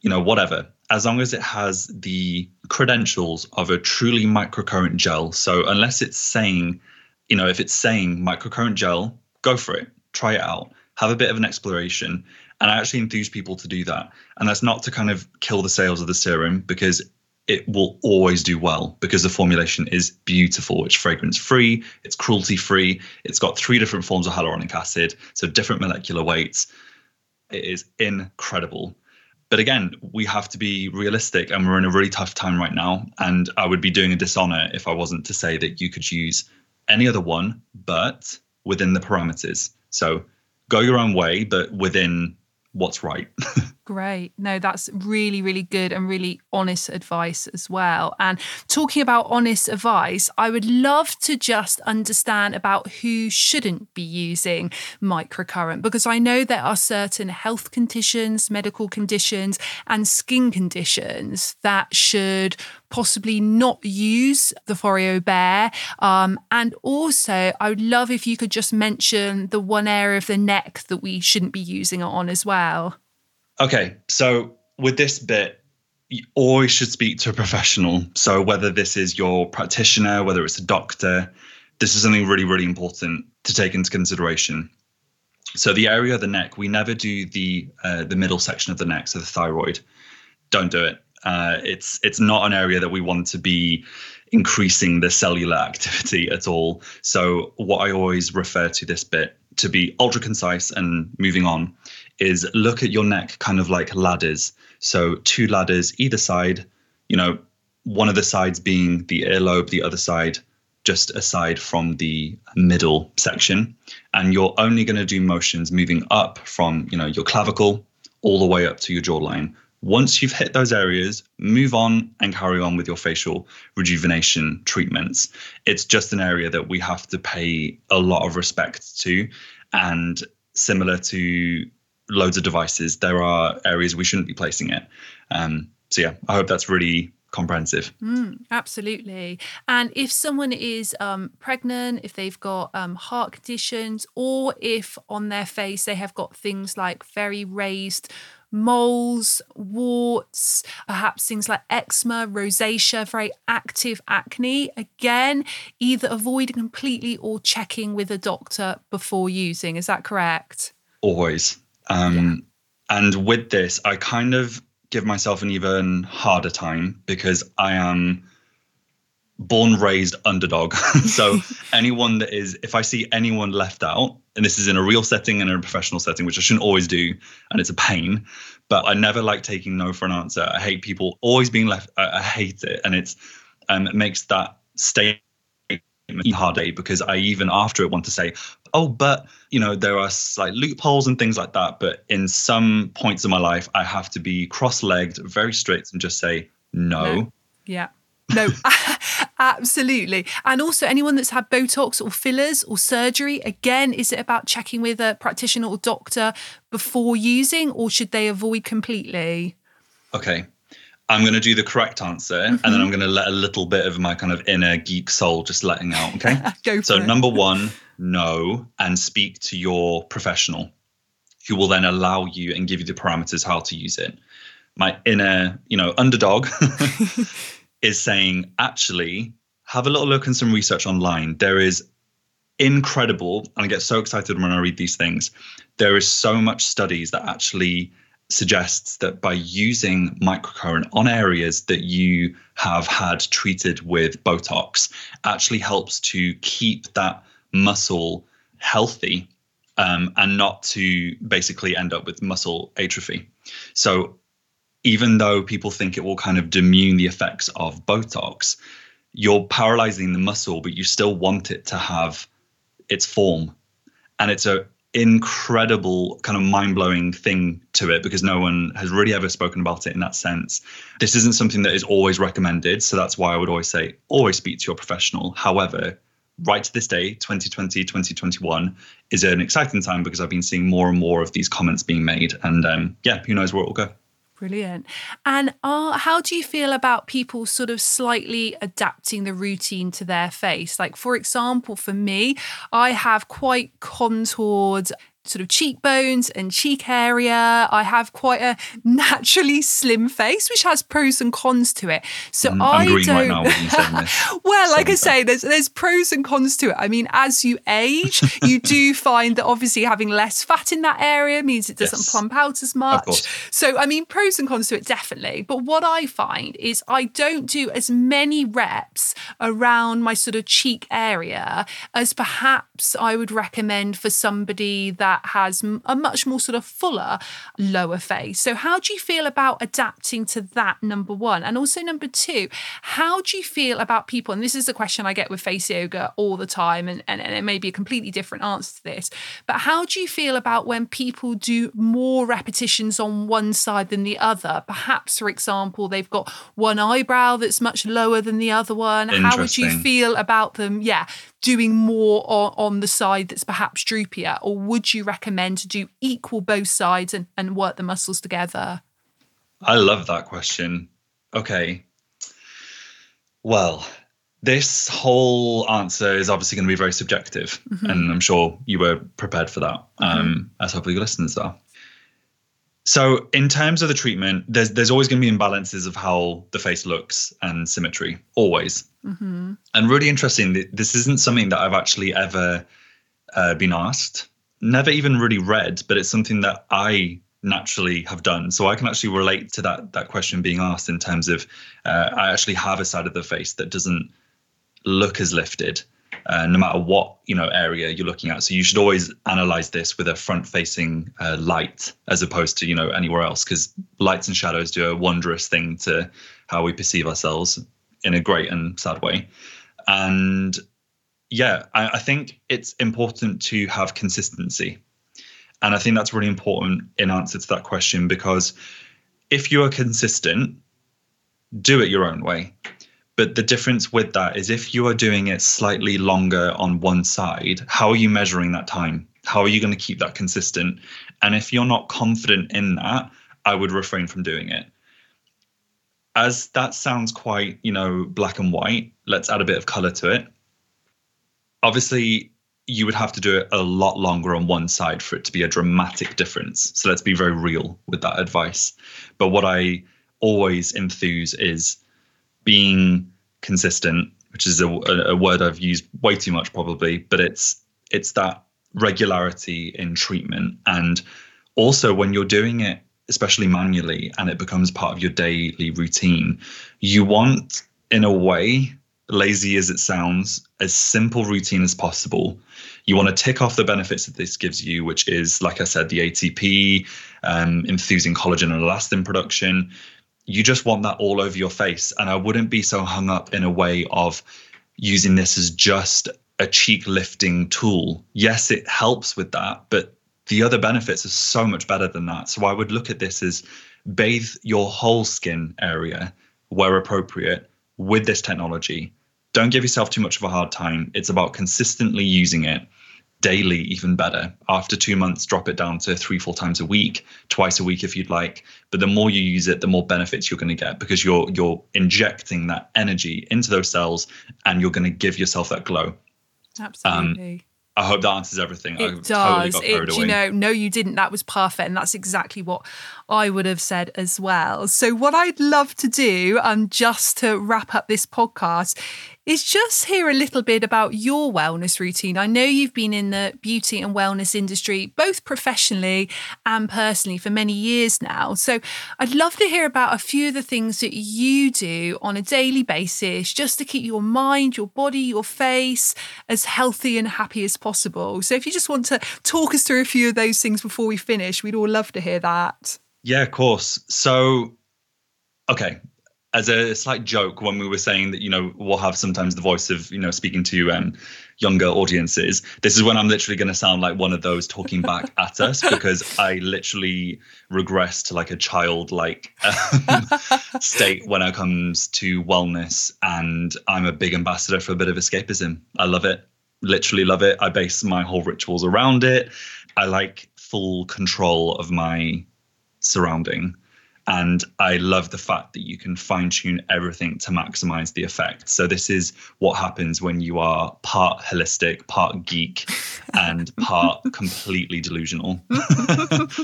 you know, whatever. As long as it has the credentials of a truly microcurrent gel. So unless it's saying, you know, if it's saying microcurrent gel, go for it, try it out, have a bit of an exploration. And I actually enthuse people to do that. And that's not to kind of kill the sales of the serum because it will always do well because the formulation is beautiful. It's fragrance free, it's cruelty free, it's got three different forms of hyaluronic acid, so different molecular weights. It is incredible. But again, we have to be realistic and we're in a really tough time right now. And I would be doing a dishonor if I wasn't to say that you could use any other one, but within the parameters. So go your own way, but within what's right. Great. No, that's really, really good and really honest advice as well. And talking about honest advice, I would love to just understand about who shouldn't be using microcurrent because I know there are certain health conditions, medical conditions, and skin conditions that should possibly not use the Foreo Bear. Um, and also, I would love if you could just mention the one area of the neck that we shouldn't be using it on as well. Okay, so with this bit, you always should speak to a professional. So whether this is your practitioner, whether it's a doctor, this is something really, really important to take into consideration. So the area of the neck, we never do the uh, the middle section of the neck, so the thyroid. Don't do it. Uh, it's it's not an area that we want to be increasing the cellular activity at all. So what I always refer to this bit to be ultra concise and moving on is look at your neck kind of like ladders. So two ladders either side, you know, one of the sides being the earlobe, the other side just aside from the middle section. And you're only going to do motions moving up from, you know, your clavicle all the way up to your jawline. Once you've hit those areas, move on and carry on with your facial rejuvenation treatments. It's just an area that we have to pay a lot of respect to. And similar to loads of devices, there are areas we shouldn't be placing it. Um, so yeah, I hope that's really comprehensive. Mm, absolutely. And if someone is um, pregnant, if they've got um, heart conditions, or if on their face they have got things like very raised moles, warts, perhaps things like eczema, rosacea, very active acne. Again, either avoiding completely or checking with a doctor before using. Is that correct? Always. Um, yeah. And with this, I kind of give myself an even harder time because I am born raised underdog. so anyone that is, if I see anyone left out, and this is in a real setting and in a professional setting, which I shouldn't always do, and it's a pain, but I never like taking no for an answer. I hate people always being left. I, I hate it, and it's um, it makes that statement harder because I even after it want to say, oh, but you know there are like loopholes and things like that. But in some points of my life, I have to be cross-legged, very strict, and just say no. no. Yeah. No, absolutely. And also, anyone that's had Botox or fillers or surgery, again, is it about checking with a practitioner or doctor before using, or should they avoid completely? Okay. I'm going to do the correct answer mm-hmm. and then mm-hmm. I'm going to let a little bit of my kind of inner geek soul just letting out. Okay. Go so, it. number one, no, and speak to your professional who will then allow you and give you the parameters how to use it. My inner, you know, underdog is saying, actually, have a little look and some research online. There is incredible, and I get so excited when I read these things. There is so much studies that actually suggests that by using microcurrent on areas that you have had treated with Botox actually helps to keep that muscle healthy um, and not to basically end up with muscle atrophy. So even though people think it will kind of demean the effects of Botox, you're paralyzing the muscle, but you still want it to have its form. And it's a incredible kind of mind-blowing thing to it because no one has really ever spoken about it in that sense. This isn't something that is always recommended, so that's why I would always say always speak to your professional. However, right to this day 2020 2021 is an exciting time because i've been seeing more and more of these comments being made and um, yeah who knows where it will go Brilliant. And uh, how do you feel about people sort of slightly adapting the routine to their face? Like, for example, for me, I have quite contoured sort of cheekbones and cheek area. I have quite a naturally slim face, which has pros and cons to it. So mm, I don't. Right well, like I say, there's there's pros and cons to it. I mean, as you age, you do find that obviously having less fat in that area means it doesn't yes. plump out as much. So I mean, pros and cons to it definitely. But what I find is I don't do as many reps around my sort of cheek area as perhaps I would recommend for somebody that that has a much more sort of fuller lower face. So, how do you feel about adapting to that? Number one. And also, number two, how do you feel about people? And this is a question I get with face yoga all the time, and, and, and it may be a completely different answer to this. But how do you feel about when people do more repetitions on one side than the other? Perhaps, for example, they've got one eyebrow that's much lower than the other one. How would you feel about them? Yeah, doing more on, on the side that's perhaps droopier? Or would you recommend to do equal both sides and, and work the muscles together? I love that question. Okay. Well, this whole answer is obviously going to be very subjective, mm-hmm. and I'm sure you were prepared for that, mm-hmm. um, as hopefully your listeners are. So, in terms of the treatment, there's there's always going to be imbalances of how the face looks and symmetry, always. Mm-hmm. And really interesting, this isn't something that I've actually ever uh, been asked, never even really read, but it's something that I naturally have done. So I can actually relate to that that question being asked in terms of uh, I actually have a side of the face that doesn't look as lifted uh, no matter what you know area you're looking at. So you should always analyze this with a front-facing uh, light as opposed to you know anywhere else, because lights and shadows do a wondrous thing to how we perceive ourselves in a great and sad way. And yeah, I, I think it's important to have consistency, and I think that's really important in answer to that question because if you are consistent, do it your own way. But the difference with that is if you are doing it slightly longer on one side, how are you measuring that time? How are you going to keep that consistent? And if you're not confident in that, I would refrain from doing it. As that sounds quite, you know, black and white, let's add a bit of color to it. Obviously, you would have to do it a lot longer on one side for it to be a dramatic difference. So let's be very real with that advice. But what I always enthuse is being consistent, which is a, a word I've used way too much probably, but it's it's that regularity in treatment. And also when you're doing it especially manually and it becomes part of your daily routine you want in a way lazy as it sounds as simple routine as possible. You want to tick off the benefits that this gives you which is like i said the atp um, enthusing collagen and elastin production you just want that all over your face. And I wouldn't be so hung up in a way of using this as just a cheek lifting tool. Yes, it helps with that, but the other benefits are so much better than that. So I would look at this as bathe your whole skin area where appropriate with this technology. Don't give yourself too much of a hard time. It's about consistently using it daily even better after two months drop it down to three four times a week twice a week if you'd like but the more you use it the more benefits you're going to get because you're you're injecting that energy into those cells and you're going to give yourself that glow absolutely um, I hope that answers everything. It I does. Totally it, you know, no, you didn't. That was perfect, and that's exactly what I would have said as well. So, what I'd love to do, um, just to wrap up this podcast, is just hear a little bit about your wellness routine. I know you've been in the beauty and wellness industry, both professionally and personally, for many years now. So I'd love to hear about a few of the things that you do on a daily basis just to keep your mind, your body, your face as healthy and happy as possible. So if you just want to talk us through a few of those things before we finish, we'd all love to hear that. Yeah, of course. So, okay, as a slight joke when we were saying that you know we'll have sometimes the voice of you know speaking to um, younger audiences. This is when i'm literally going to sound like one of those talking back at us because i literally regress to like a childlike um, state when it comes to wellness and i'm a big ambassador for a bit of escapism. I love it. Literally love it. I base my whole rituals around it. I like full control of my surrounding and I love the fact that you can fine tune everything to maximize the effect. So, this is what happens when you are part holistic, part geek, and part completely delusional.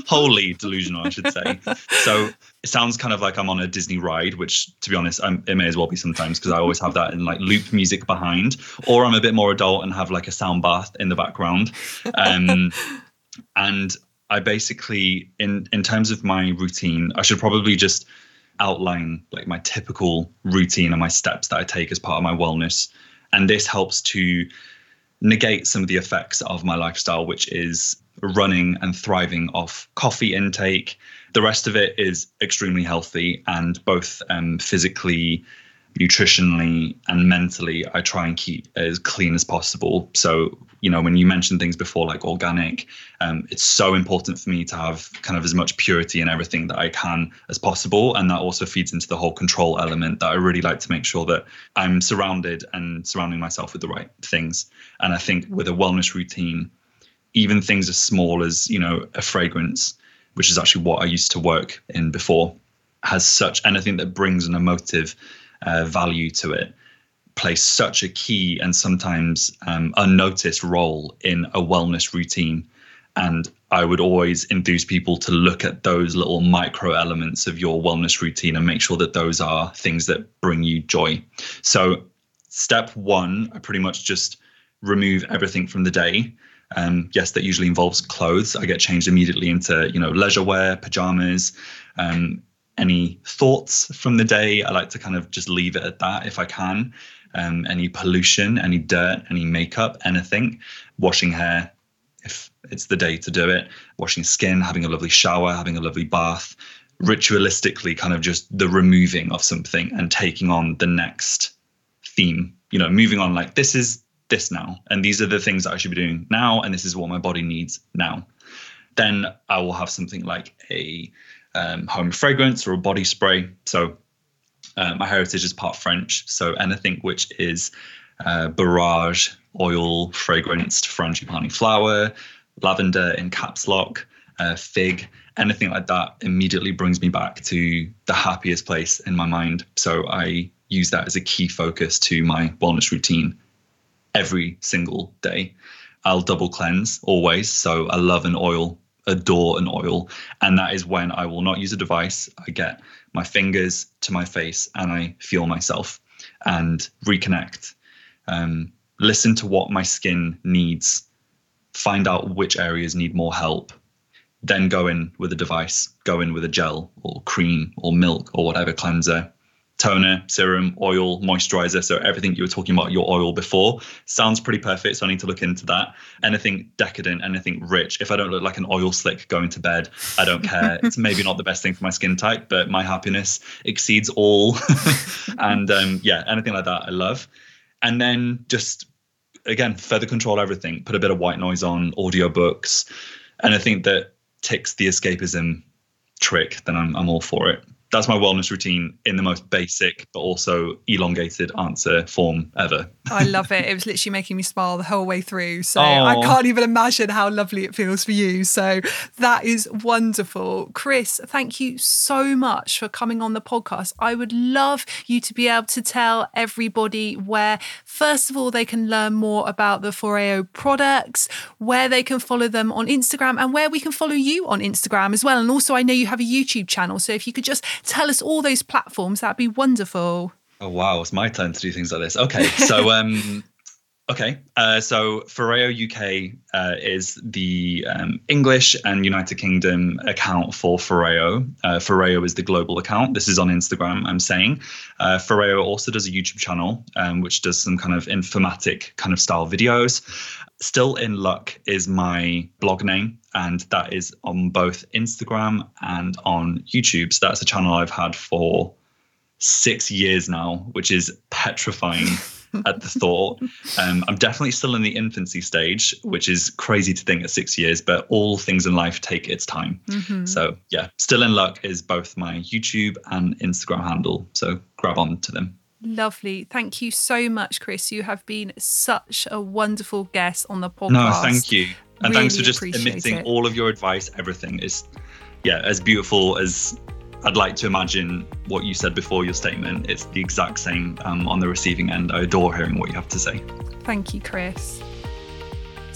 Wholly delusional, I should say. So, it sounds kind of like I'm on a Disney ride, which, to be honest, I'm, it may as well be sometimes because I always have that in like loop music behind, or I'm a bit more adult and have like a sound bath in the background. Um, and I basically, in in terms of my routine, I should probably just outline like my typical routine and my steps that I take as part of my wellness, and this helps to negate some of the effects of my lifestyle, which is running and thriving off coffee intake. The rest of it is extremely healthy and both um, physically nutritionally and mentally i try and keep as clean as possible. So you know when you mentioned things before like organic um, it's so important for me to have kind of as much purity in everything that i can as possible. And that also feeds into the whole control element that i really like to make sure that i'm surrounded and surrounding myself with the right things. And i think with a wellness routine even things as small as you know a fragrance which is actually what i used to work in before has such anything that brings an emotive uh, value to it plays such a key and sometimes um, unnoticed role in a wellness routine. And I would always enthuse people to look at those little micro elements of your wellness routine and make sure that those are things that bring you joy. So, step one, I pretty much just remove everything from the day. Um, yes, that usually involves clothes. I get changed immediately into you know leisure wear, pajamas, um, any thoughts from the day. I like to kind of just leave it at that if I can. Um, any pollution, any dirt, any makeup, anything. Washing hair if it's the day to do it. Washing skin, having a lovely shower, having a lovely bath. Ritualistically, kind of just the removing of something and taking on the next theme. You know, moving on like this is this now, and these are the things that I should be doing now, and this is what my body needs now. Then I will have something like a um, home fragrance or a body spray. So uh, my heritage is part French, so anything which is uh, barrage, oil, fragranced frangipani flower, lavender in caps lock, uh, fig, anything like that immediately brings me back to the happiest place in my mind. So I use that as a key focus to my wellness routine every single day. I'll double cleanse always. So I love an oil adore an oil. And that is when I will not use a device. I get my fingers to my face and I feel myself and reconnect. Um, listen to what my skin needs, find out which areas need more help, then go in with a device, go in with a gel or cream or milk or whatever cleanser, toner, serum, oil, moisturizer. So everything you were talking about your oil before sounds pretty perfect. So I need to look into that. Anything decadent, anything rich. If I don't look like an oil slick going to bed, I don't care. it's maybe not the best thing for my skin type, but my happiness exceeds all. and um, yeah, anything like that, I love. And then just again, further control everything. Put a bit of white noise on audiobooks, and I think that ticks the escapism trick. Then I'm I'm all for it that's my wellness routine in the most basic but also elongated answer form ever. I love it. It was literally making me smile the whole way through. So Aww. I can't even imagine how lovely it feels for you. So that is wonderful. Chris, thank you so much for coming on the podcast. I would love you to be able to tell everybody where, first of all, they can learn more about the Foreo products, where they can follow them on Instagram, and where we can follow you on Instagram as well. And also, I know you have a YouTube channel. So if you could just tell us all those platforms, that'd be wonderful. Oh wow, it's my turn to do things like this. Okay, so um, okay, uh, so Foreo UK uh, is the um, English and United Kingdom account for Foreo. Uh, Foreo is the global account. This is on Instagram. I'm saying uh, Foreo also does a YouTube channel, um, which does some kind of informatic kind of style videos. Still in Luck is my blog name, and that is on both Instagram and on YouTube. So that's a channel I've had for six years now, which is petrifying at the thought. Um, I'm definitely still in the infancy stage, which is crazy to think at six years, but all things in life take its time. Mm-hmm. So, yeah, Still in Luck is both my YouTube and Instagram handle. So grab on to them. Lovely. Thank you so much, Chris. You have been such a wonderful guest on the podcast. No, thank you. And really thanks for just emitting it. all of your advice. Everything is, yeah, as beautiful as I'd like to imagine what you said before your statement. It's the exact same um, on the receiving end. I adore hearing what you have to say. Thank you, Chris.